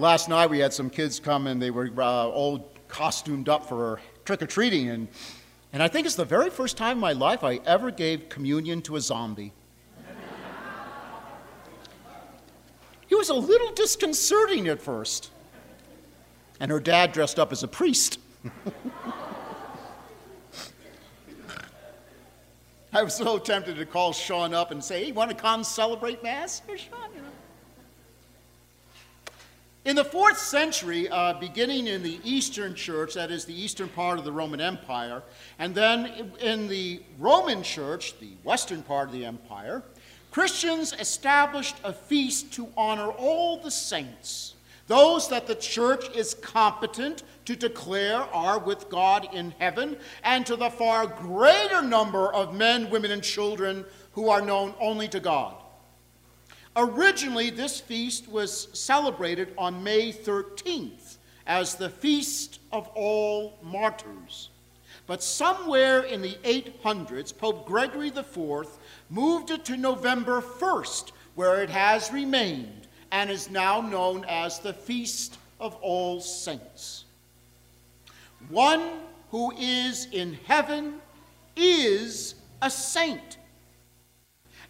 Last night we had some kids come and they were uh, all costumed up for trick or treating, and, and I think it's the very first time in my life I ever gave communion to a zombie. it was a little disconcerting at first. And her dad dressed up as a priest. I was so tempted to call Sean up and say, hey, you want to come celebrate Mass? Here, Sean. In the fourth century, uh, beginning in the Eastern Church, that is the eastern part of the Roman Empire, and then in the Roman Church, the western part of the empire, Christians established a feast to honor all the saints, those that the church is competent to declare are with God in heaven, and to the far greater number of men, women, and children who are known only to God. Originally, this feast was celebrated on May 13th as the Feast of All Martyrs. But somewhere in the 800s, Pope Gregory IV moved it to November 1st, where it has remained and is now known as the Feast of All Saints. One who is in heaven is a saint.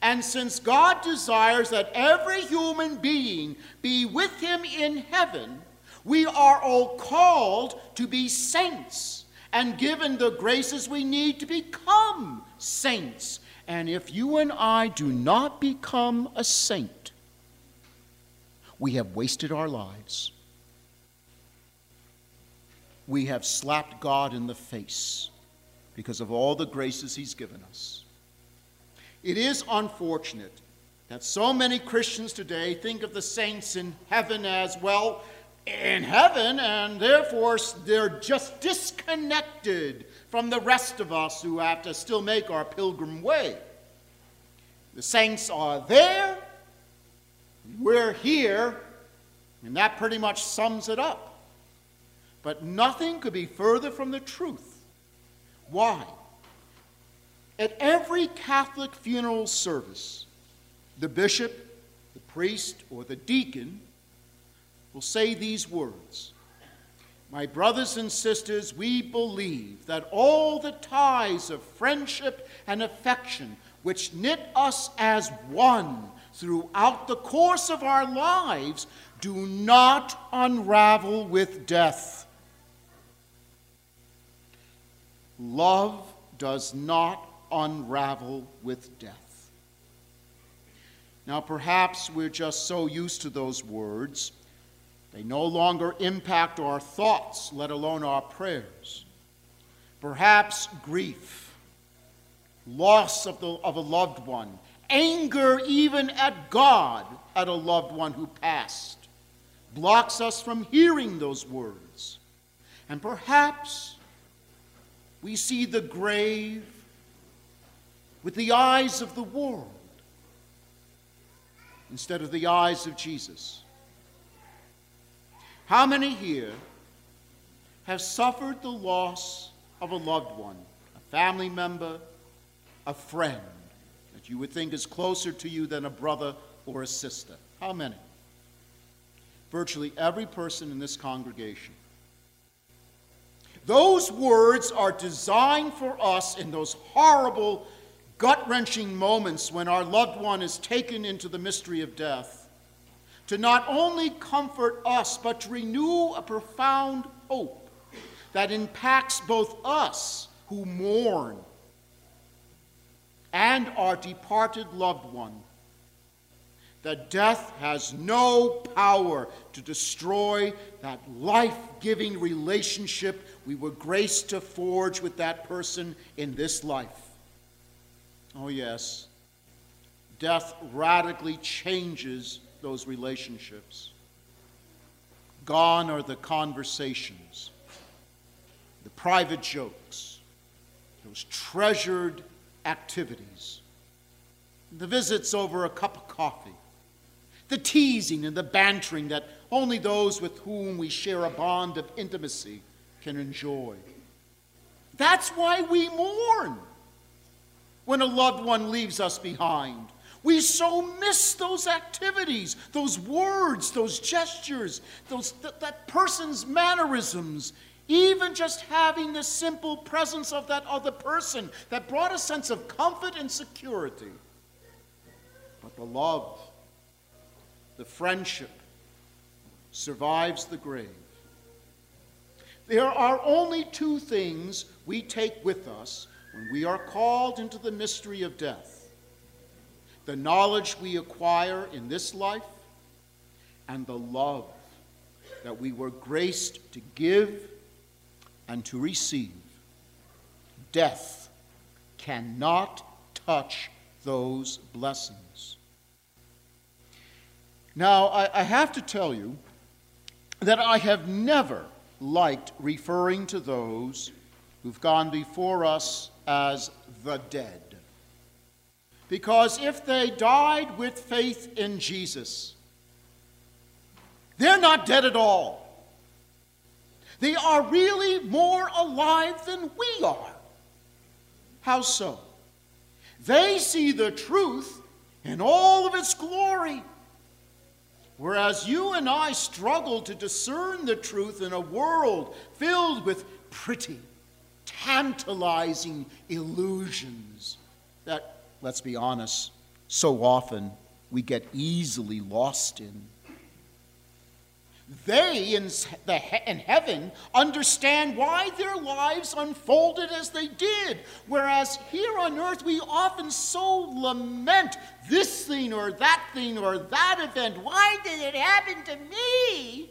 And since God desires that every human being be with him in heaven, we are all called to be saints and given the graces we need to become saints. And if you and I do not become a saint, we have wasted our lives. We have slapped God in the face because of all the graces He's given us. It is unfortunate that so many Christians today think of the saints in heaven as, well, in heaven, and therefore they're just disconnected from the rest of us who have to still make our pilgrim way. The saints are there, we're here, and that pretty much sums it up. But nothing could be further from the truth. Why? At every Catholic funeral service, the bishop, the priest, or the deacon will say these words My brothers and sisters, we believe that all the ties of friendship and affection which knit us as one throughout the course of our lives do not unravel with death. Love does not unravel with death. Now, perhaps we're just so used to those words, they no longer impact our thoughts, let alone our prayers. Perhaps grief, loss of, the, of a loved one, anger even at God at a loved one who passed, blocks us from hearing those words. And perhaps we see the grave with the eyes of the world instead of the eyes of Jesus. How many here have suffered the loss of a loved one, a family member, a friend that you would think is closer to you than a brother or a sister? How many? Virtually every person in this congregation. Those words are designed for us in those horrible gut wrenching moments when our loved one is taken into the mystery of death, to not only comfort us, but to renew a profound hope that impacts both us who mourn and our departed loved one. That death has no power to destroy that life giving relationship we were graced to forge with that person in this life. Oh, yes. Death radically changes those relationships. Gone are the conversations, the private jokes, those treasured activities, the visits over a cup of coffee, the teasing and the bantering that only those with whom we share a bond of intimacy can enjoy. That's why we mourn when a loved one leaves us behind. We so miss those activities, those words, those gestures, those, th- that person's mannerisms, even just having the simple presence of that other person that brought a sense of comfort and security. But the love, the friendship, survives the grave. There are only two things we take with us when we are called into the mystery of death the knowledge we acquire in this life and the love that we were graced to give and to receive. Death cannot touch those blessings. Now, I, I, have to tell you that I have never liked referring to those who've gone before us as the dead. Because if they died with faith in Jesus, they're not dead at all. They are really more alive than we are. How so? They see the truth in all of its glory. Whereas you and I struggle to discern the truth in a world filled with pretty, tantalizing illusions that, let's be honest, so often we get easily lost in. They in, the, in heaven understand why their lives unfolded as they did, whereas here on earth we often so lament this thing or that thing or that event. Why did it happen to me?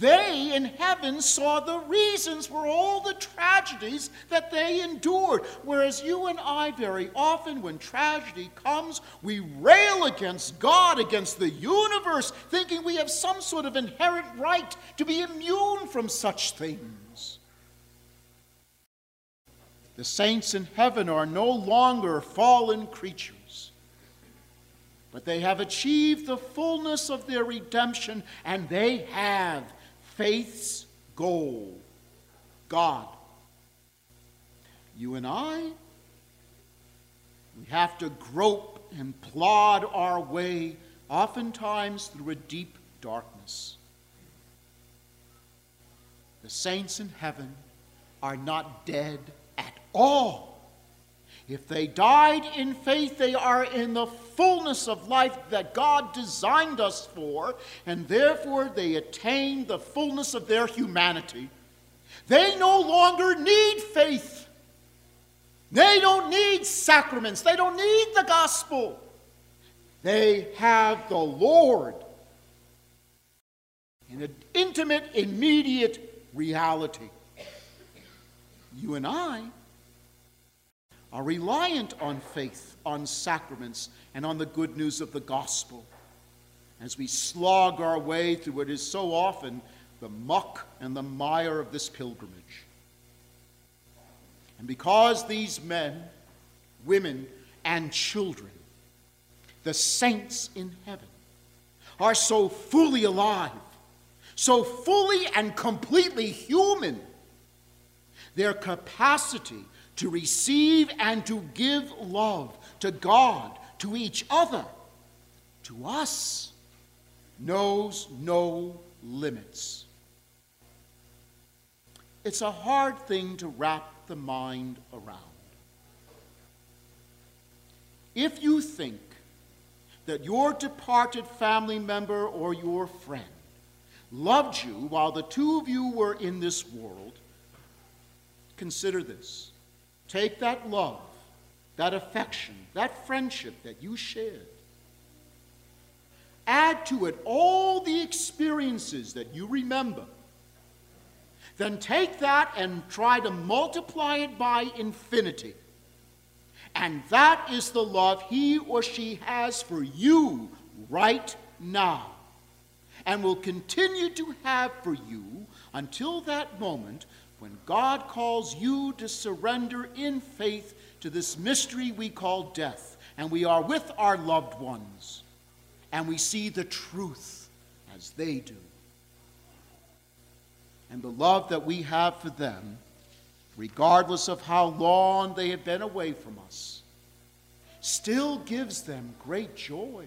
They in heaven saw the reasons for all the tragedies that they endured. Whereas you and I, very often, when tragedy comes, we rail against God, against the universe, thinking we have some sort of inherent right to be immune from such things. The saints in heaven are no longer fallen creatures but they have achieved the fullness of their redemption, and they have faith's goal God. You and I, we have to grope and plod our way, oftentimes through a deep darkness. The saints in heaven are not dead at all. If they died in faith, they are in the fullness of life that God designed us for, and therefore they attain the fullness of their humanity. They no longer need faith. They don't need sacraments. They don't need the gospel. They have the Lord in an intimate, immediate reality. You and I are reliant on faith, on sacraments, and on the good news of the gospel as we slog our way through what is so often the muck and the mire of this pilgrimage. And because these men, women, and children, the saints in heaven, are so fully alive, so fully and completely human, their capacity to receive and to give love to God, to each other, to us, knows no limits. It's a hard thing to wrap the mind around. If you think that your departed family member or your friend loved you while the two of you were in this world, consider this. Take that love, that affection, that friendship that you shared. Add to it all the experiences that you remember. Then take that and try to multiply it by infinity. And that is the love he or she has for you right now and will continue to have for you until that moment when God calls you to surrender in faith to this mystery we call death, and we are with our loved ones, and we see the truth as they do. And the love that we have for them, regardless of how long they have been away from us, still gives them great joy.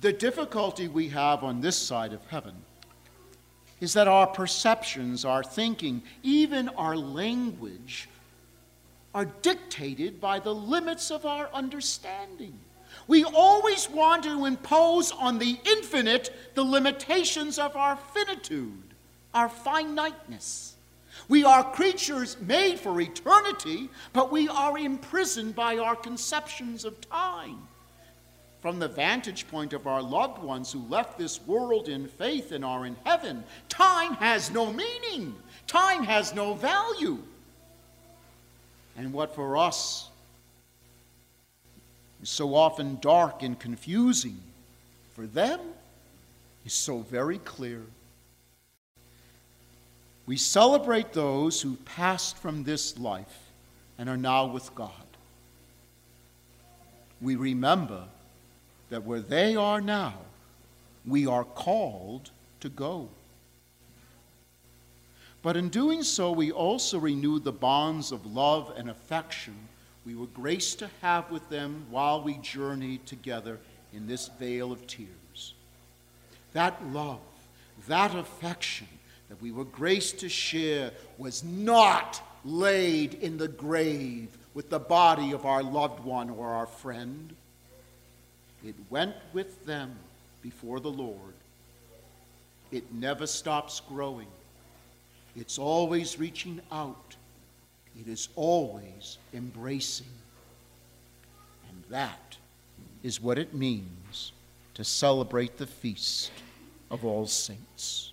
The difficulty we have on this side of heaven is that our perceptions, our thinking, even our language are dictated by the limits of our understanding. We always want to impose on the infinite the limitations of our finitude, our finiteness. We are creatures made for eternity, but we are imprisoned by our conceptions of time. From the vantage point of our loved ones who left this world in faith and are in heaven, time has no meaning, time has no value. And what for us is so often dark and confusing, for them is so very clear. We celebrate those who passed from this life and are now with God. We remember that where they are now, we are called to go. But in doing so, we also renew the bonds of love and affection we were graced to have with them while we journeyed together in this vale of tears. That love, that affection that we were graced to share was not laid in the grave with the body of our loved one or our friend. It went with them before the Lord. It never stops growing. It's always reaching out. It is always embracing. And that is what it means to celebrate the feast of all saints.